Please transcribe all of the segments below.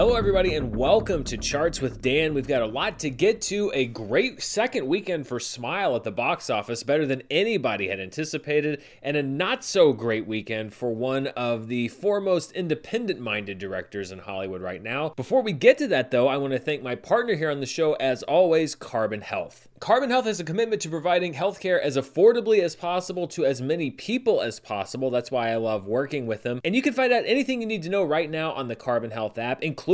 Hello, everybody, and welcome to Charts with Dan. We've got a lot to get to. A great second weekend for Smile at the box office, better than anybody had anticipated, and a not so great weekend for one of the foremost independent minded directors in Hollywood right now. Before we get to that, though, I want to thank my partner here on the show, as always, Carbon Health. Carbon Health has a commitment to providing healthcare as affordably as possible to as many people as possible. That's why I love working with them. And you can find out anything you need to know right now on the Carbon Health app, including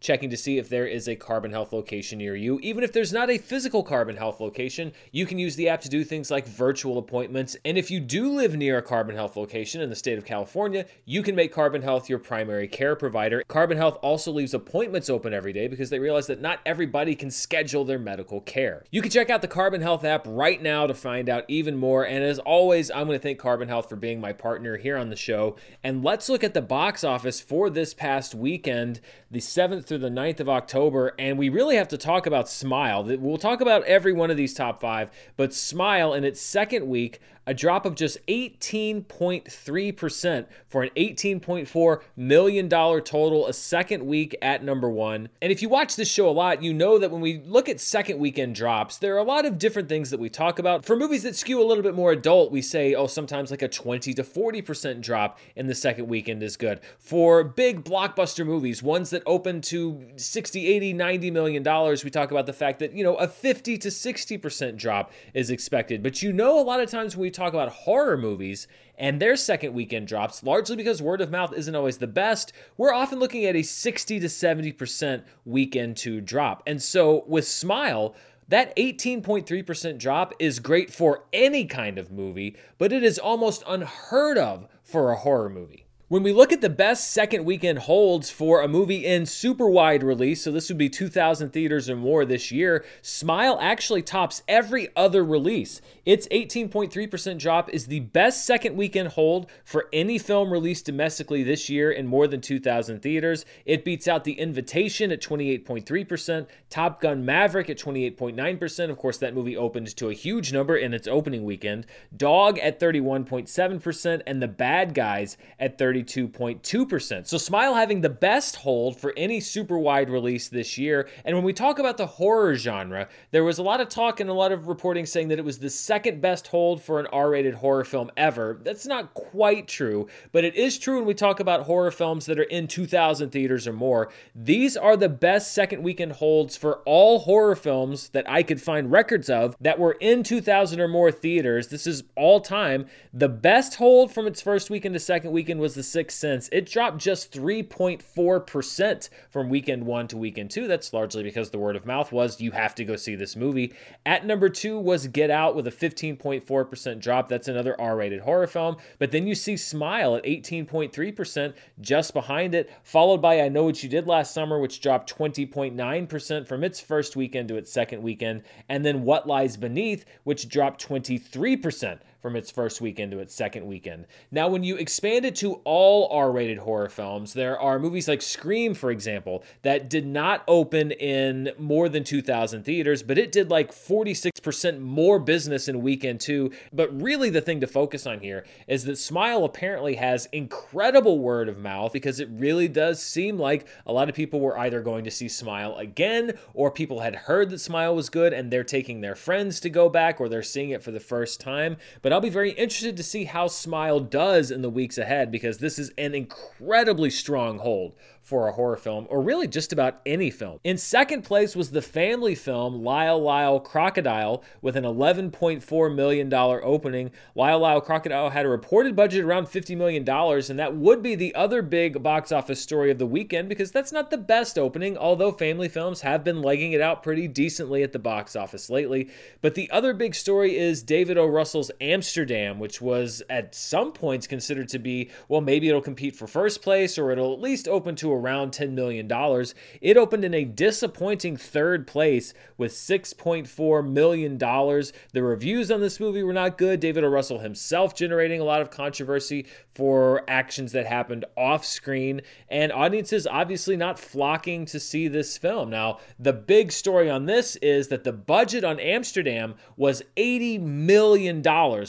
checking to see if there is a Carbon Health location near you. Even if there's not a physical Carbon Health location, you can use the app to do things like virtual appointments. And if you do live near a Carbon Health location in the state of California, you can make Carbon Health your primary care provider. Carbon Health also leaves appointments open every day because they realize that not everybody can schedule their medical care. You can check check out the Carbon Health app right now to find out even more. And as always, I'm going to thank Carbon Health for being my partner here on the show. And let's look at the box office for this past weekend, the 7th through the 9th of October. And we really have to talk about Smile. We'll talk about every one of these top five, but Smile in its second week a drop of just 18.3% for an $18.4 million total, a second week at number one. And if you watch this show a lot, you know that when we look at second weekend drops, there are a lot of different things that we talk about. For movies that skew a little bit more adult, we say, oh, sometimes like a 20 to 40% drop in the second weekend is good. For big blockbuster movies, ones that open to 60, 80, 90 million dollars, we talk about the fact that, you know, a 50 to 60% drop is expected. But you know, a lot of times when we talk about horror movies and their second weekend drops, largely because word of mouth isn't always the best, we're often looking at a 60 to 70% weekend to drop. And so with Smile, that 18.3% drop is great for any kind of movie, but it is almost unheard of for a horror movie. When we look at the best second weekend holds for a movie in super wide release, so this would be 2,000 theaters or more this year, Smile actually tops every other release. Its 18.3% drop is the best second weekend hold for any film released domestically this year in more than 2,000 theaters. It beats out The Invitation at 28.3%, Top Gun Maverick at 28.9%. Of course, that movie opened to a huge number in its opening weekend. Dog at 31.7%, and The Bad Guys at 30. 32.2%. So Smile having the best hold for any super wide release this year. And when we talk about the horror genre, there was a lot of talk and a lot of reporting saying that it was the second best hold for an R rated horror film ever. That's not quite true, but it is true when we talk about horror films that are in 2,000 theaters or more. These are the best second weekend holds for all horror films that I could find records of that were in 2,000 or more theaters. This is all time. The best hold from its first weekend to second weekend was The Sixth Sense. It dropped just 3.4% from weekend one to weekend two. That's largely because the word of mouth was you have to go see this movie. At number two was Get Out with a 15.4% drop. That's another R rated horror film. But then you see Smile at 18.3% just behind it, followed by I Know What You Did Last Summer, which dropped 20.9% from its first weekend to its second weekend. And then What Lies Beneath, which dropped 23% from its first weekend to its second weekend. Now, when you expand it to all R rated horror films, there are movies like Scream, for example, that did not open in more than 2,000 theaters, but it did like 46% more business in weekend two. But really, the thing to focus on here is that Smile apparently has incredible word of mouth because it really does seem like a lot of people were either going to see Smile again or people had heard that Smile was good and they're taking their friends to go back or they're seeing it for the first time. But I'll be very interested to see how Smile does in the weeks ahead because this is an incredibly strong hold for a horror film, or really just about any film. In second place was the family film Lyle Lyle Crocodile with an $11.4 million opening. Lyle Lyle Crocodile had a reported budget around $50 million, and that would be the other big box office story of the weekend because that's not the best opening, although family films have been legging it out pretty decently at the box office lately. But the other big story is David O. Russell's Amsterdam, which was at some points considered to be, well, maybe it'll compete for first place or it'll at least open to around $10 million. It opened in a disappointing third place with $6.4 million. The reviews on this movie were not good. David O. Russell himself generating a lot of controversy for actions that happened off screen, and audiences obviously not flocking to see this film. Now, the big story on this is that the budget on Amsterdam was $80 million,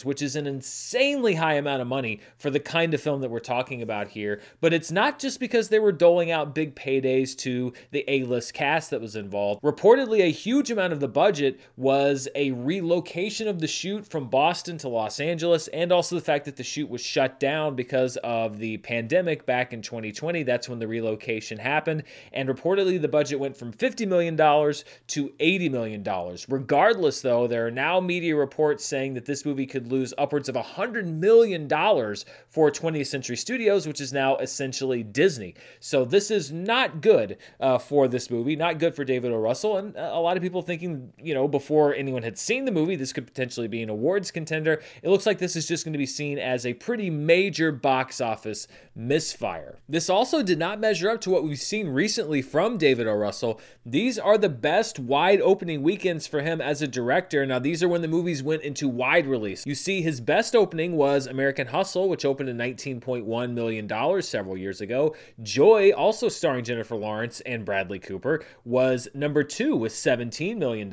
which is an insanely high amount of money for the kind of film that we're talking about here. But it's not just because they were doling doling out big paydays to the A list cast that was involved. Reportedly, a huge amount of the budget was a relocation of the shoot from Boston to Los Angeles, and also the fact that the shoot was shut down because of the pandemic back in 2020. That's when the relocation happened. And reportedly, the budget went from $50 million to $80 million. Regardless, though, there are now media reports saying that this movie could lose upwards of $100 million for 20th Century Studios, which is now essentially Disney. So this is not good uh, for this movie, not good for David O. Russell. And a lot of people thinking, you know, before anyone had seen the movie, this could potentially be an awards contender. It looks like this is just going to be seen as a pretty major box office misfire. This also did not measure up to what we've seen recently from David O. Russell. These are the best wide opening weekends for him as a director. Now, these are when the movies went into wide release. You see, his best opening was American Hustle, which opened in $19.1 million several years ago. Joy, also starring Jennifer Lawrence and Bradley Cooper, was number two with $17 million.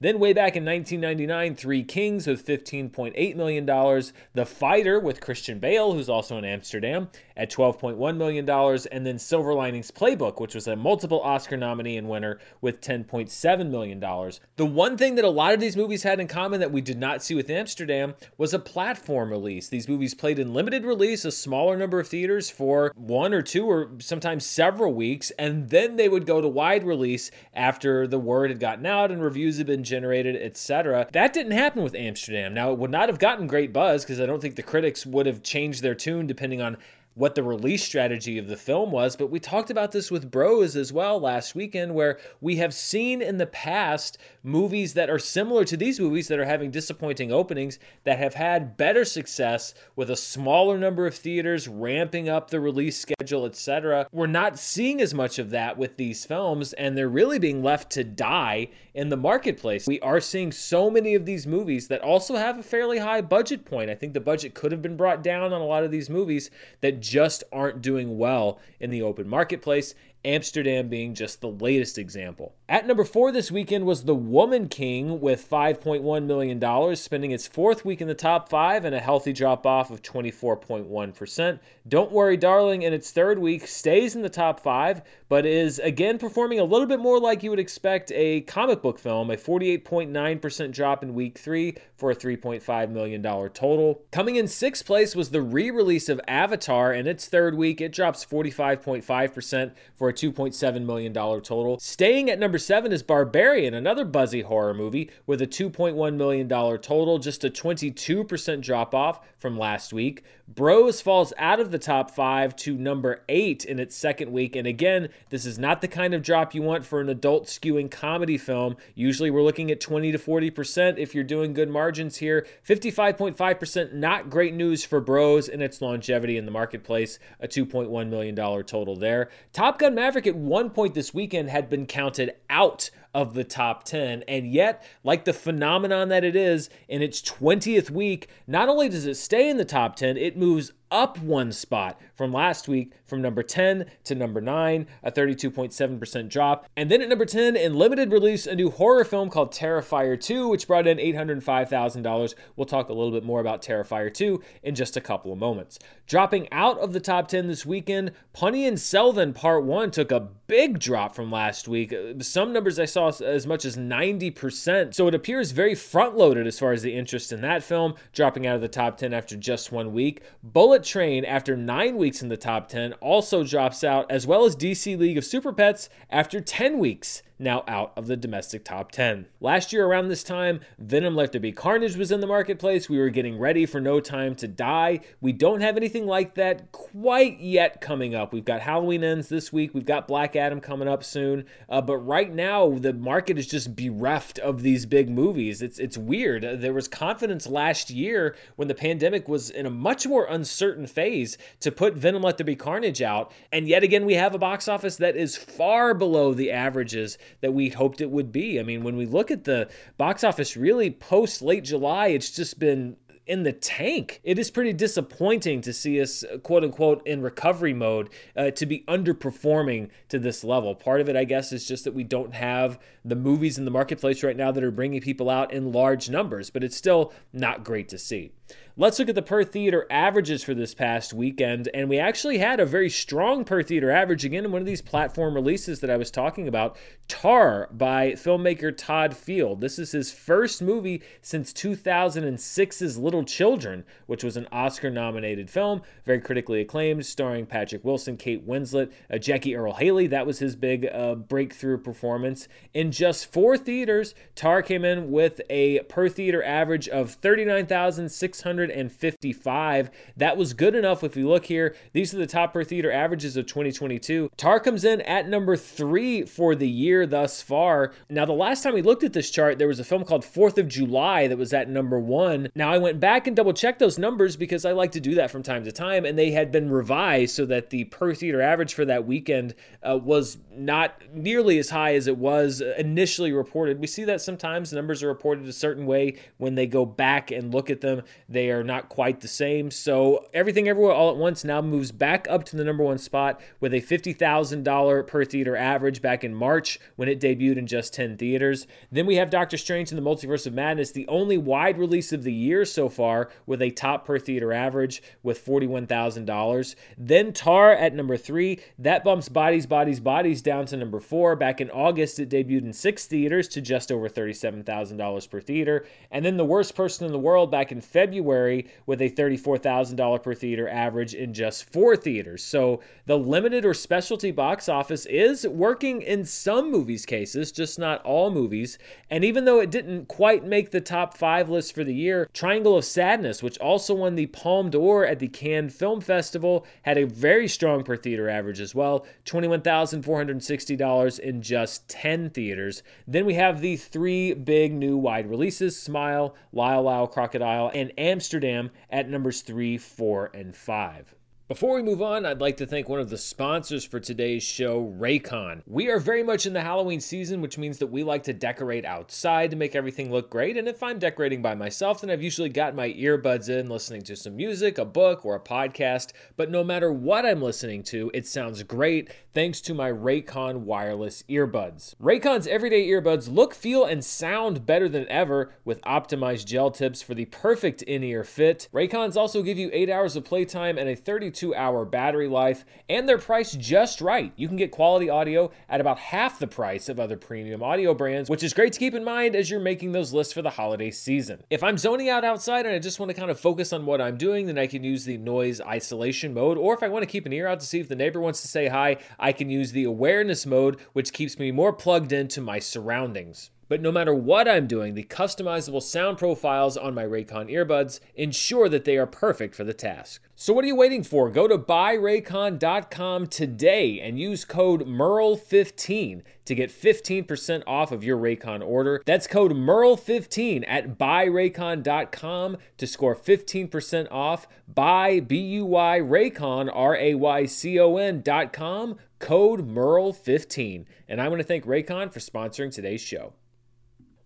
Then, way back in 1999, Three Kings with $15.8 million. The Fighter with Christian Bale, who's also in Amsterdam, at $12.1 million. And then Silver Linings Playbook, which was a multiple Oscar nominee and winner, with $10.7 million. The one thing that a lot of these movies had in common that we did not see with Amsterdam was a platform release. These movies played in limited release, a smaller number of theaters for one or two or sometimes several weeks, and then they would go to wide release after the word had gotten out and reviews had been generated, etc. That didn't happen with Amsterdam. Now, it would not have gotten great buzz because I don't think the critics would have changed their tune depending on what the release strategy of the film was, but we talked about this with Bros as well last weekend, where we have seen in the past movies that are similar to these movies that are having disappointing openings that have had better success with a smaller number of theaters, ramping up the release schedule, etc. We're not seeing as much of that with these films, and they're really being left to die in the marketplace. We are seeing so many of these movies that also have a fairly high budget point. I think the budget could have been brought down on a lot of these movies that just aren't doing well in the open marketplace. Amsterdam being just the latest example. At number four this weekend was The Woman King with $5.1 million, spending its fourth week in the top five and a healthy drop off of 24.1%. Don't Worry, Darling, in its third week, stays in the top five, but is again performing a little bit more like you would expect a comic book film, a 48.9% drop in week three for a $3.5 million total. Coming in sixth place was the re release of Avatar. In its third week, it drops 45.5% for a $2.7 million total. Staying at number seven is Barbarian, another buzzy horror movie with a $2.1 million total, just a 22% drop off from last week. Bros falls out of the top five to number eight in its second week. And again, this is not the kind of drop you want for an adult skewing comedy film. Usually we're looking at 20 to 40% if you're doing good margins here. 55.5%, not great news for Bros and its longevity in the marketplace. A $2.1 million total there. Top Gun Maverick at one point this weekend had been counted out of the top 10. And yet, like the phenomenon that it is, in its 20th week, not only does it stay in the top 10, it moves up one spot from last week from number 10 to number 9, a 32.7% drop. And then at number 10, in limited release, a new horror film called Terrifier 2, which brought in $805,000. We'll talk a little bit more about Terrifier 2 in just a couple of moments. Dropping out of the top 10 this weekend, Ponniyin Selvan Part 1 took a big drop from last week. Some numbers I saw as much as 90%. So it appears very front loaded as far as the interest in that film, dropping out of the top 10 after just one week. Bullet Train, after nine weeks in the top 10, also drops out, as well as DC League of Super Pets after 10 weeks now out of the domestic top 10. Last year, around this time, Venom Let There Be Carnage was in the marketplace. We were getting ready for No Time to Die. We don't have anything like that quite yet coming up. We've got Halloween Ends this week, we've got Black Adam coming up soon. Uh, but right now, the market is just bereft of these big movies. It's, it's weird. There was confidence last year when the pandemic was in a much more uncertain phase to put Venom Let There Be Carnage out. And yet again, we have a box office that is far below the averages that we hoped it would be. I mean, when we look at the box office really post late July, it's just been in the tank. It is pretty disappointing to see us, quote unquote, in recovery mode uh, to be underperforming to this level. Part of it, I guess, is just that we don't have the movies in the marketplace right now that are bringing people out in large numbers, but it's still not great to see. Let's look at the per theater averages for this past weekend. And we actually had a very strong per theater average again in one of these platform releases that I was talking about Tar by filmmaker Todd Field. This is his first movie since 2006's Little Children, which was an Oscar nominated film, very critically acclaimed, starring Patrick Wilson, Kate Winslet, uh, Jackie Earle Haley. That was his big uh, breakthrough performance. In just four theaters, Tar came in with a per theater average of 39,655. That was good enough if you look here. These are the top per theater averages of 2022. Tar comes in at number three for the year thus far. Now, the last time we looked at this chart, there was a film called 4th of July that was at number one. Now, I went back and double checked those numbers because I like to do that from time to time, and they had been revised so that the per theater average for that weekend uh, was not nearly as high as it was initially reported. We see that sometimes numbers are reported a certain way when they go back and look at them, they are not quite the same. So, everything everywhere all at once now moves back up to the number one spot with a $50,000 per theater average back in March when it debuted in just 10 theaters. Then we have Doctor Strange in the Multiverse of Madness, the only wide release of the year so far with a top per theater average with $41,000. Then Tar at number three. That bumps Bodies, Bodies, Bodies down to number four. Back in August, it debuted in six theaters to just over $37,000 per theater. And then The Worst Person in the World back in February with a $34,000 per theater average in just four theaters. So the limited or specialty box office is working in some movies' cases, just not all movies. And even though it didn't quite make the top five list for the year, Triangle of Sadness, which also won the Palme d'Or at the Cannes Film Festival, had a very strong per theater average as well $21,460 in just 10 theaters. Then we have the three big new wide releases Smile, Lyle Lyle Crocodile, and Amsterdam at numbers 3, 4, and 5. Before we move on, I'd like to thank one of the sponsors for today's show, Raycon. We are very much in the Halloween season, which means that we like to decorate outside to make everything look great. And if I'm decorating by myself, then I've usually got my earbuds in, listening to some music, a book, or a podcast. But no matter what I'm listening to, it sounds great thanks to my Raycon wireless earbuds. Raycon's everyday earbuds look, feel, and sound better than ever with optimized gel tips for the perfect in ear fit. Raycons also give you 8 hours of playtime and a 32 two hour battery life, and they're priced just right. You can get quality audio at about half the price of other premium audio brands, which is great to keep in mind as you're making those lists for the holiday season. If I'm zoning out outside and I just want to kind of focus on what I'm doing, then I can use the noise isolation mode, or if I want to keep an ear out to see if the neighbor wants to say hi, I can use the awareness mode, which keeps me more plugged into my surroundings. But no matter what I'm doing, the customizable sound profiles on my Raycon earbuds ensure that they are perfect for the task. So what are you waiting for? Go to buyraycon.com today and use code MERLE15 to get 15% off of your Raycon order. That's code MERLE15 at buyraycon.com to score 15% off. Buy B-U-Y Raycon, R-A-Y-C-O-N.com, code MERLE15. And I want to thank Raycon for sponsoring today's show.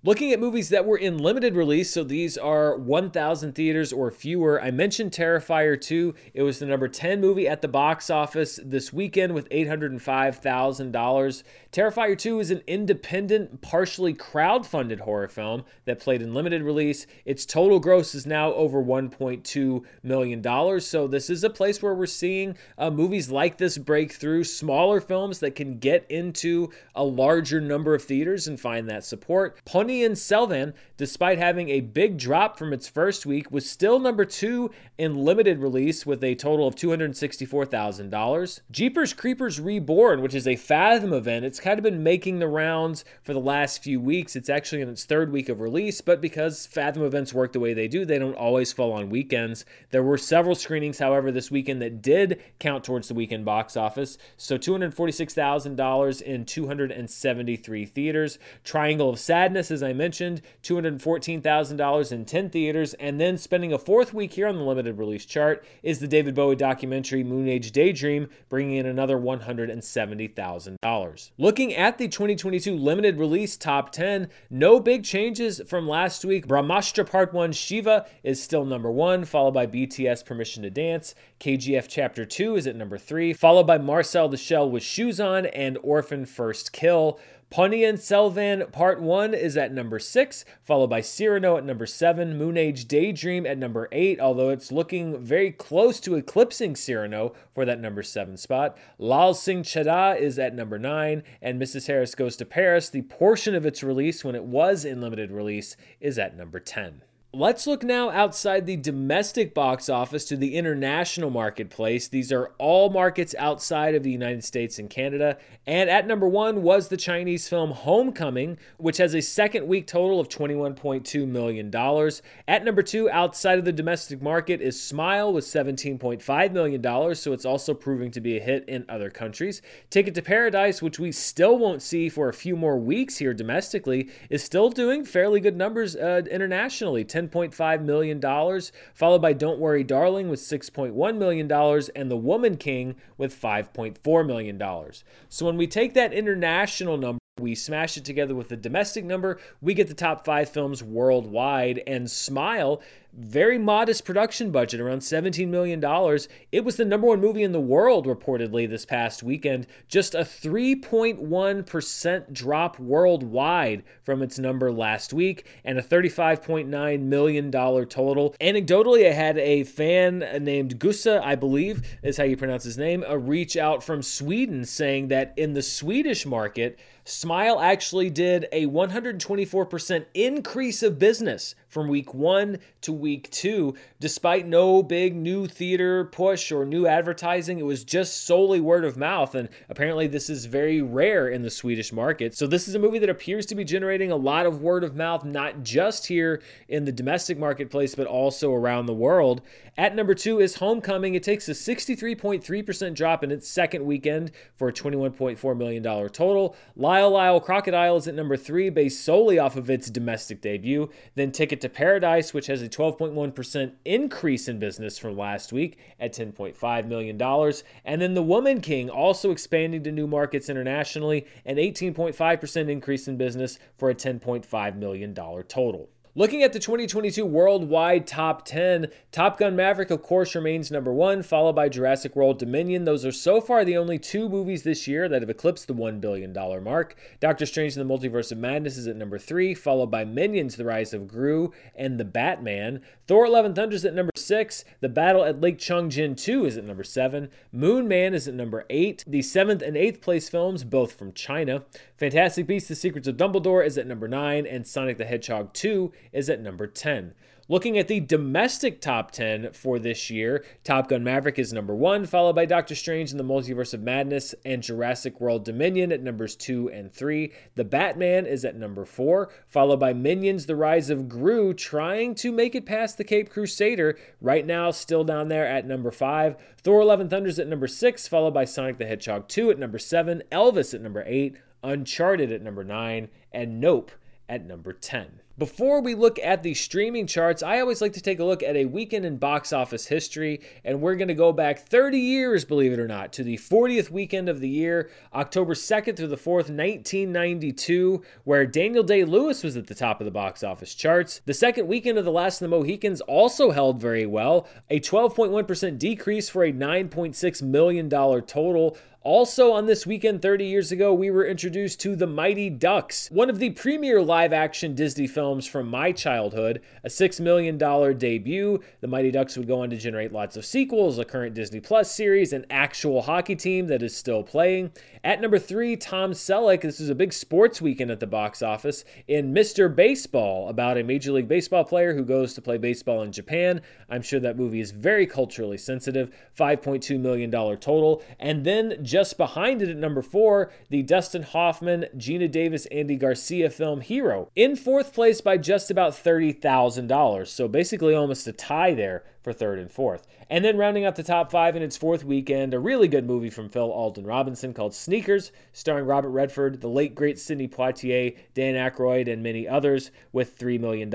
Looking at movies that were in limited release, so these are 1,000 theaters or fewer. I mentioned Terrifier 2. It was the number 10 movie at the box office this weekend with $805,000. Terrifier 2 is an independent, partially crowd-funded horror film that played in limited release. Its total gross is now over $1.2 million. So this is a place where we're seeing uh, movies like this break through, smaller films that can get into a larger number of theaters and find that support. Plenty Ponniyin Selvan, despite having a big drop from its first week, was still number two in limited release with a total of $264,000. Jeepers Creepers Reborn, which is a Fathom event, it's kind of been making the rounds for the last few weeks. It's actually in its third week of release, but because Fathom events work the way they do, they don't always fall on weekends. There were several screenings, however, this weekend that did count towards the weekend box office. So $246,000 in 273 theaters. Triangle of Sadness is as I mentioned, $214,000 in 10 theaters, and then spending a fourth week here on the limited release chart is the David Bowie documentary Moon Age Daydream, bringing in another $170,000. Looking at the 2022 limited release top 10, no big changes from last week. Brahmastra Part 1 Shiva is still number one, followed by BTS Permission to Dance. KGF Chapter 2 is at number three, followed by Marcel the Shell with Shoes On and Orphan First Kill. Ponniyin Selvan Part 1 is at number 6, followed by Cyrano at number 7, Moon Age Daydream at number 8, although it's looking very close to eclipsing Cyrano for that number 7 spot. Lal Singh Chaddha is at number 9, and Mrs. Harris Goes to Paris, the portion of its release when it was in limited release, is at number 10. Let's look now outside the domestic box office to the international marketplace. These are all markets outside of the United States and Canada. And at number one was the Chinese film Homecoming, which has a second week total of $21.2 million. At number two, outside of the domestic market, is Smile with $17.5 million, so it's also proving to be a hit in other countries. Ticket to Paradise, which we still won't see for a few more weeks here domestically, is still doing fairly good numbers uh, internationally. $10.5 million, followed by Don't Worry Darling with $6.1 million, and The Woman King with $5.4 million. So when we take that international number, we smash it together with the domestic number, we get the top five films worldwide. And Smile very modest production budget, around $17 million. It was the number one movie in the world, reportedly, this past weekend. Just a 3.1% drop worldwide from its number last week, and a $35.9 million total. Anecdotally, I had a fan named Gusa, I believe is how you pronounce his name, a reach out from Sweden saying that in the Swedish market, Smile actually did a 124% increase of business from week one to week two, despite no big new theater push or new advertising. It was just solely word of mouth. And apparently, this is very rare in the Swedish market. So, this is a movie that appears to be generating a lot of word of mouth, not just here in the domestic marketplace, but also around the world. At number two is Homecoming. It takes a 63.3% drop in its second weekend for a $21.4 million total. Lyle Lyle Crocodile is at number three, based solely off of its domestic debut. Then Ticket to Paradise, which has a 12.1% increase in business from last week at $10.5 million. And then The Woman King, also expanding to new markets internationally, an 18.5% increase in business for a $10.5 million total. Looking at the 2022 worldwide top 10, Top Gun Maverick, of course, remains number one, followed by Jurassic World Dominion. Those are so far the only two movies this year that have eclipsed the $1 billion mark. Doctor Strange in the Multiverse of Madness is at number three, followed by Minions, The Rise of Gru, and The Batman. Thor Love and Thunder is at number six. The Battle at Lake Changjin 2 is at number seven. Moon Man is at number eight. The seventh and eighth place films, both from China. Fantastic Beasts: The Secrets of Dumbledore is at number nine, and Sonic the Hedgehog 2 is at number 10. Looking at the domestic top 10 for this year, Top Gun Maverick is number one, followed by Doctor Strange in the Multiverse of Madness and Jurassic World Dominion at numbers two and three. The Batman is at number four, followed by Minions The Rise of Gru, trying to make it past the Cape Crusader. Right now, still down there at number five. Thor Love and Thunders at number six, followed by Sonic the Hedgehog 2 at number seven, Elvis at number eight, Uncharted at number nine, and Nope at number 10. Before we look at the streaming charts, I always like to take a look at a weekend in box office history, and we're going to go back 30 years, believe it or not, to the 40th weekend of the year, October 2nd through the 4th, 1992, where Daniel Day Lewis was at the top of the box office charts. The second weekend of The Last of the Mohicans also held very well, a 12.1% decrease for a $9.6 million total. Also, on this weekend 30 years ago, we were introduced to The Mighty Ducks, one of the premier live action Disney films from my childhood, a $6 million debut. The Mighty Ducks would go on to generate lots of sequels, a current Disney Plus series, an actual hockey team that is still playing. At number three, Tom Selleck. This is a big sports weekend at the box office in Mr. Baseball about a Major League Baseball player who goes to play baseball in Japan. I'm sure that movie is very culturally sensitive. $5.2 million total. And then just behind it at number four, the Dustin Hoffman, Geena Davis, Andy Garcia film Hero, in fourth place by just about $30,000. So basically almost a tie there for third and fourth. And then rounding out the top five in its fourth weekend, a really good movie from Phil Alden Robinson called Sneakers, starring Robert Redford, the late great Sidney Poitier, Dan Aykroyd, and many others, with $3 million.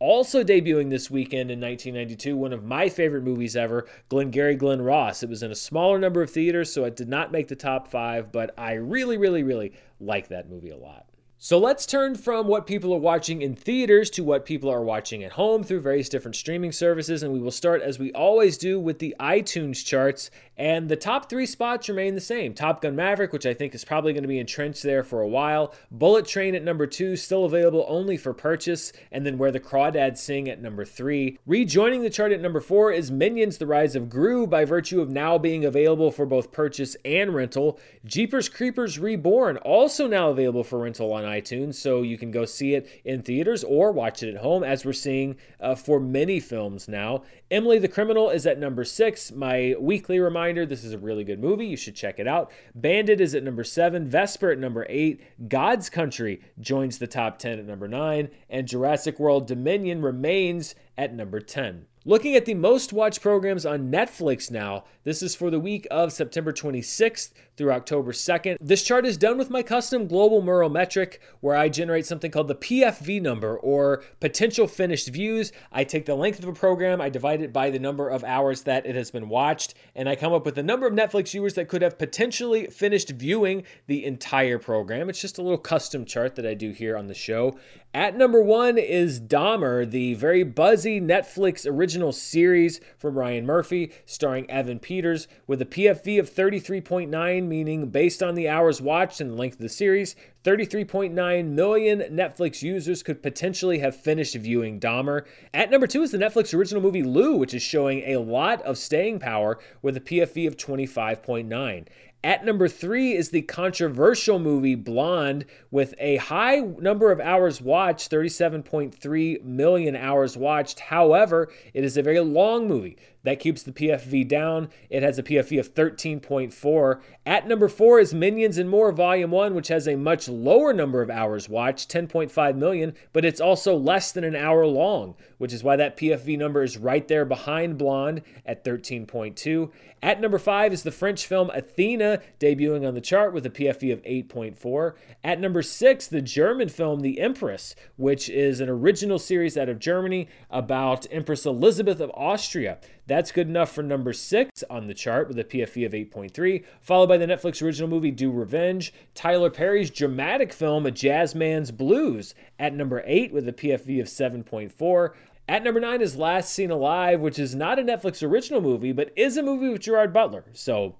Also debuting this weekend in 1992, one of my favorite movies ever, Glengarry Glen Ross. It was in a smaller number of theaters, so it did not make the top five, but I really, really, really like that movie a lot. So let's turn from what people are watching in theaters to what people are watching at home through various different streaming services. And we will start, as we always do, with the iTunes charts. And the top three spots remain the same Top Gun Maverick, which I think is probably going to be entrenched there for a while. Bullet Train at number two, still available only for purchase. And then Where the Crawdads Sing at number three. Rejoining the chart at number four is Minions The Rise of Gru by virtue of now being available for both purchase and rental. Jeepers Creepers Reborn, also now available for rental on iTunes, so you can go see it in theaters or watch it at home, as we're seeing uh, for many films now. Emily the Criminal is at number six. My weekly reminder this is a really good movie. You should check it out. Bandit is at number seven. Vesper at number eight. God's Country joins the top 10 at number nine. And Jurassic World Dominion remains at number 10. Looking at the most watched programs on Netflix now, this is for the week of September 26th through October 2nd. This chart is done with my custom global Murrell metric where I generate something called the PFV number or potential finished views. I take the length of a program, I divide it by the number of hours that it has been watched, and I come up with the number of Netflix viewers that could have potentially finished viewing the entire program. It's just a little custom chart that I do here on the show. At number one is Dahmer, the very buzzy Netflix original series from Ryan Murphy, starring Evan Peters, with a PFV of 33.9, meaning based on the hours watched and the length of the series, 33.9 million Netflix users could potentially have finished viewing Dahmer. At number two is the Netflix original movie Lou, which is showing a lot of staying power with a PFV of 25.9. At number three is the controversial movie Blonde with a high number of hours watched 37.3 million hours watched. However, it is a very long movie. That keeps the PFV down. It has a PFV of 13.4. At number four is Minions and More Volume 1, which has a much lower number of hours watched, 10.5 million, but it's also less than an hour long, which is why that PFV number is right there behind Blonde at 13.2. At number five is the French film Athena, debuting on the chart with a PFV of 8.4. At number six, the German film The Empress, which is an original series out of Germany about Empress Elizabeth of Austria. That's good enough for number six on the chart with a PFV of 8.3, followed by the Netflix original movie Do Revenge, Tyler Perry's dramatic film A Jazzman's Blues at number eight with a PFV of 7.4. At number nine is Last Seen Alive, which is not a Netflix original movie, but is a movie with Gerard Butler. So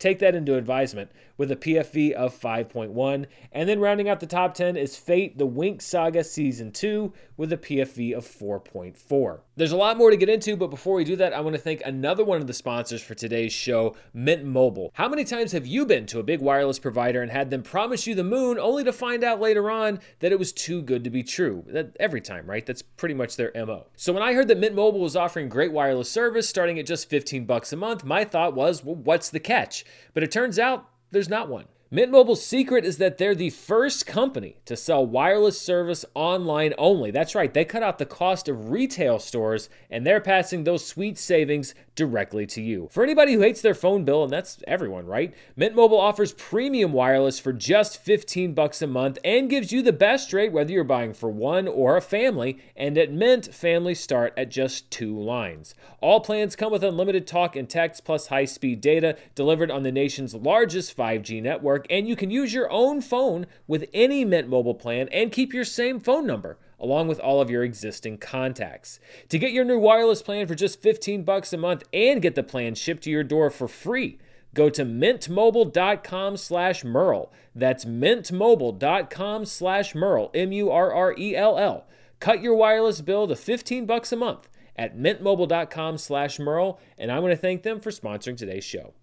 take that into advisement with a PFV of 5.1. And then rounding out the top 10 is Fate the Winx Saga Season 2 with a PFV of 4.4. There's a lot more to get into, but before we do that, I want to thank another one of the sponsors for today's show, Mint Mobile. How many times have you been to a big wireless provider and had them promise you the moon only to find out later on that it was too good to be true? That every time, right? That's pretty much their MO. So when I heard that Mint Mobile was offering great wireless service starting at just 15 bucks a month, my thought was, well, what's the catch? But it turns out there's not one. Mint Mobile's secret is that they're the first company to sell wireless service online only. That's right, they cut out the cost of retail stores and they're passing those sweet savings directly to you. For anybody who hates their phone bill, and that's everyone, right? Mint Mobile offers premium wireless for just 15 bucks a month and gives you the best rate whether you're buying for one or a family. And at Mint, families start at just two lines. All plans come with unlimited talk and text plus high-speed data delivered on the nation's largest 5G network network, and you can use your own phone with any Mint Mobile plan and keep your same phone number along with all of your existing contacts. To get your new wireless plan for just 15 bucks a month and get the plan shipped to your door for free, go to mintmobile.com slash Murrell. That's mintmobile.com slash Murrell, M-U-R-R-E-L-L. Cut your wireless bill to 15 bucks a month at mintmobile.com slash Murrell, and I want to thank them for sponsoring today's show.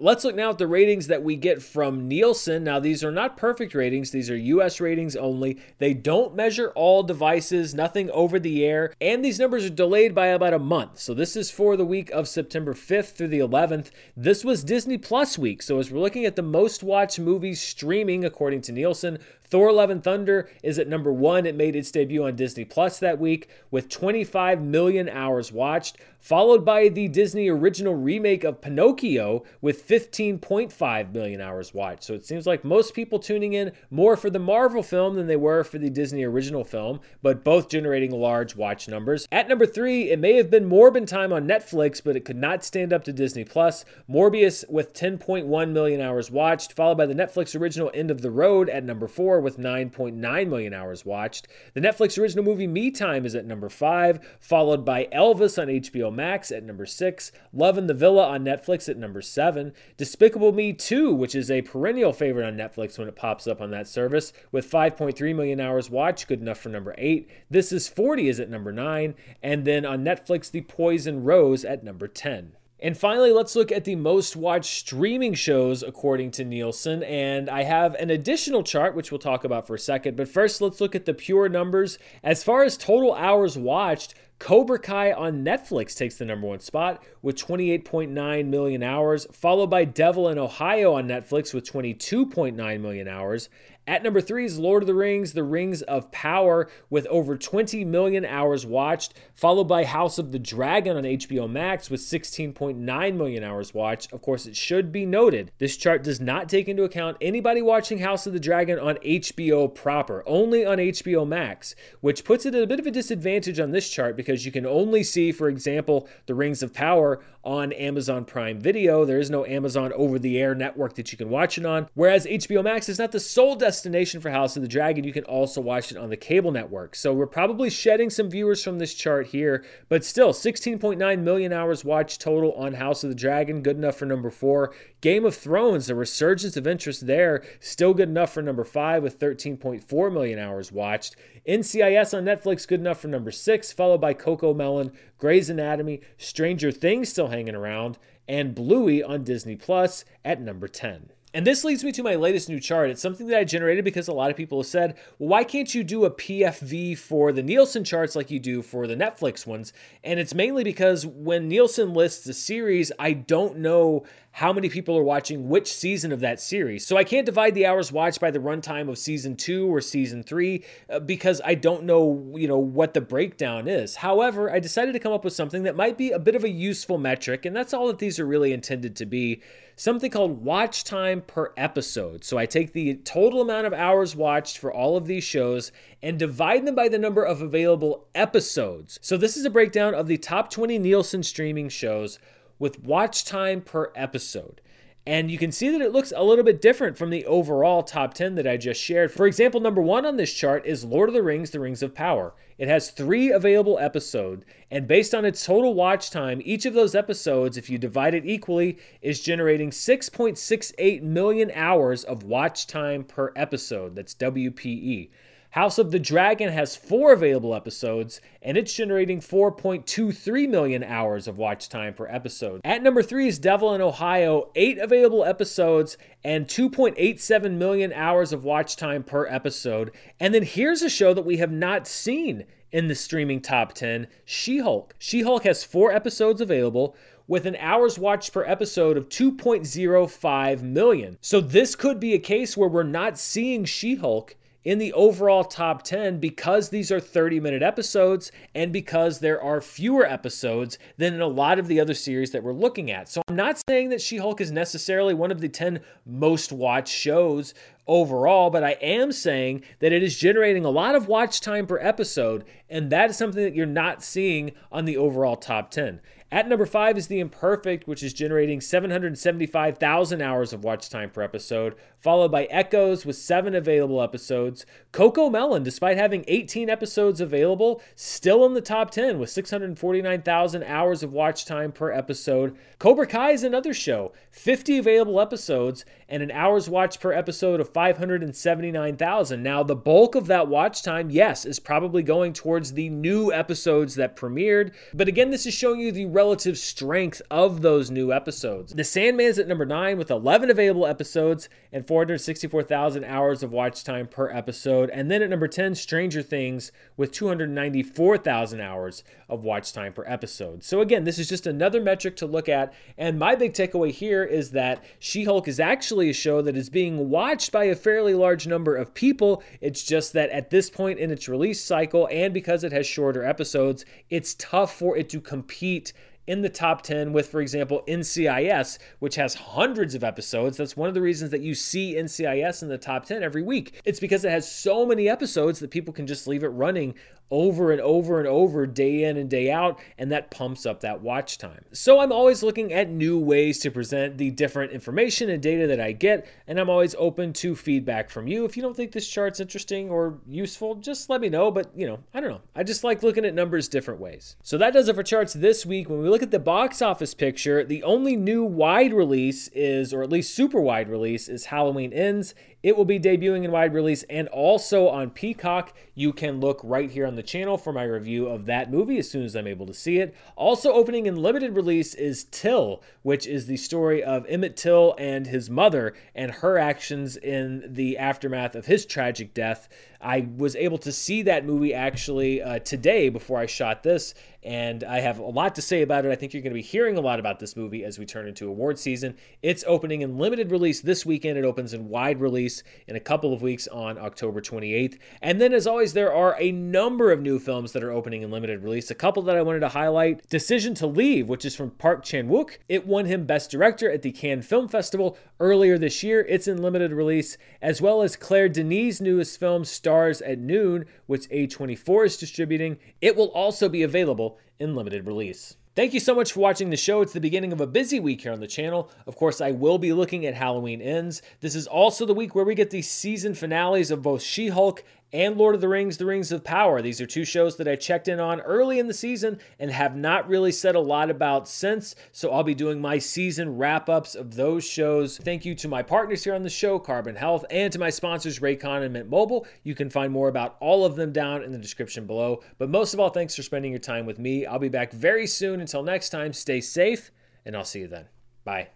Let's look now at the ratings that we get from Nielsen. Now, these are not perfect ratings, these are US ratings only. They don't measure all devices, nothing over the air, and these numbers are delayed by about a month. So, this is for the week of September 5th through the 11th. This was Disney Plus week. So, as we're looking at the most watched movies streaming according to Nielsen, Thor Love and Thunder is at number one. It made its debut on Disney Plus that week with 25 million hours watched. followed by the Disney original remake of Pinocchio with 15.5 million hours watched. So it seems like most people tuning in more for the Marvel film than they were for the Disney original film, but both generating large watch numbers. At number three, it may have been Morbin time on Netflix, but it could not stand up to Disney Plus. Morbius with 10.1 million hours watched, followed by the Netflix original End of the Road at number four with 9.9 million hours watched. The Netflix original movie Me Time is at number five, followed by Elvis on HBO Max at number six, Love in the Villa on Netflix at number seven, Despicable Me 2, which is a perennial favorite on Netflix when it pops up on that service, with 5.3 million hours watched, good enough for number eight. This is 40 is at number nine, and then on Netflix, The Poison Rose at number 10. And finally, let's look at the most watched streaming shows according to Nielsen. And I have an additional chart, which we'll talk about for a second. But first, let's look at the pure numbers. As far as total hours watched, Cobra Kai on Netflix takes the number one spot with 28.9 million hours, followed by Devil in Ohio on Netflix with 22.9 million hours. At number three is Lord of the Rings, The Rings of Power, with over 20 million hours watched, followed by House of the Dragon on HBO Max with 16.9 million hours watched. Of course, it should be noted this chart does not take into account anybody watching House of the Dragon on HBO proper, only on HBO Max, which puts it at a bit of a disadvantage on this chart because you can only see, for example, The Rings of Power on Amazon Prime Video. There is no Amazon over the air network that you can watch it on, whereas HBO Max is not the sole destination for House of the Dragon, you can also watch it on the cable network. So we're probably shedding some viewers from this chart here, but still 16.9 million hours watched total on House of the Dragon, good enough for number four. Game of Thrones, a resurgence of interest there, still good enough for number five with 13.4 million hours watched. NCIS on Netflix, good enough for number six, followed by CoComelon, Grey's Anatomy, Stranger Things still hanging around, and Bluey on Disney Plus at number 10. And this leads me to my latest new chart. It's something that I generated because a lot of people have said, well, why can't you do a PFV for the Nielsen charts like you do for the Netflix ones? And it's mainly because when Nielsen lists a series, I don't know how many people are watching which season of that series. So I can't divide the hours watched by the runtime of season 2 or season 3 uh, because I don't know, you know, what the breakdown is. However, I decided to come up with something that might be a bit of a useful metric, and that's all that these are really intended to be something called watch time per episode. So I take the total amount of hours watched for all of these shows and divide them by the number of available episodes. So this is a breakdown of the top 20 Nielsen streaming shows with watch time per episode. And you can see that it looks a little bit different from the overall top 10 that I just shared. For example, number one on this chart is Lord of the Rings, The Rings of Power. It has three available episodes, and based on its total watch time, each of those episodes, if you divide it equally, is generating 6.68 million hours of watch time per episode. That's WPE. House of the Dragon has four available episodes, and it's generating 4.23 million hours of watch time per episode. At number three is Devil in Ohio, eight available episodes and 2.87 million hours of watch time per episode. And then here's a show that we have not seen in the streaming top 10 She Hulk. She Hulk has four episodes available with an hours watched per episode of 2.05 million. So this could be a case where we're not seeing She Hulk in the overall top 10 because these are 30 minute episodes and because there are fewer episodes than in a lot of the other series that we're looking at. So I'm not saying that She Hulk is necessarily one of the 10 most watched shows overall, but I am saying that it is generating a lot of watch time per episode, and that is something that you're not seeing on the overall top 10. At number five is The Imperfect, which is generating 775,000 hours of watch time per episode, followed by Echoes with seven available episodes. CoComelon, despite having 18 episodes available, still in the top 10 with 649,000 hours of watch time per episode. Cobra Kai is another show, 50 available episodes, and an hours watched per episode of 579,000. Now, the bulk of that watch time, yes, is probably going towards the new episodes that premiered, but again, this is showing you the relative strength of those new episodes. The Sandman's at number 9 with 11 available episodes and 464,000 hours of watch time per episode. And then at number 10, Stranger Things with 294,000 hours of watch time per episode. So again, this is just another metric to look at. And my big takeaway here is that She Hulk is actually a show that is being watched by a fairly large number of people. It's just that at this point in its release cycle, and because it has shorter episodes, it's tough for it to compete in the top 10 with, for example, NCIS, which has hundreds of episodes. That's one of the reasons that you see NCIS in the top 10 every week. It's because it has so many episodes that people can just leave it running over and over and over day in and day out, and that pumps up that watch time. So I'm always looking at new ways to present the different information and data that I get, and I'm always open to feedback from you. If you don't think this chart's interesting or useful, just let me know. But you know, I don't know. I just like looking at numbers different ways. So that does it for charts this week. When we look at the box office picture, the only new wide release is, or at least super wide release, is Halloween Ends. It will be debuting in wide release and also on Peacock. You can look right here on the channel for my review of that movie as soon as I'm able to see it. Also opening in limited release is Till, which is the story of Emmett Till and his mother and her actions in the aftermath of his tragic death. I was able to see that movie actually uh, today before I shot this, and I have a lot to say about it. I think you're going to be hearing a lot about this movie as we turn into award season. It's opening in limited release this weekend. It opens in wide release in a couple of weeks on October 28th. And then, as always, there are a number of new films that are opening in limited release. A couple that I wanted to highlight Decision to Leave, which is from Park Chan Wook. It won him Best Director at the Cannes Film Festival earlier this year. It's in limited release, as well as Claire Denis' newest film, Stars at Noon, which A24 is distributing. It will also be available in limited release. Thank you so much for watching the show. It's the beginning of a busy week here on the channel. Of course, I will be looking at Halloween Ends. This is also the week where we get the season finales of both She Hulk and Lord of the Rings, The Rings of Power. These are two shows that I checked in on early in the season and have not really said a lot about since. So I'll be doing my season wrap ups of those shows. Thank you to my partners here on the show, Carbon Health, and to my sponsors, Raycon and Mint Mobile. You can find more about all of them down in the description below. But most of all, thanks for spending your time with me. I'll be back very soon. Until next time, stay safe, and I'll see you then. Bye.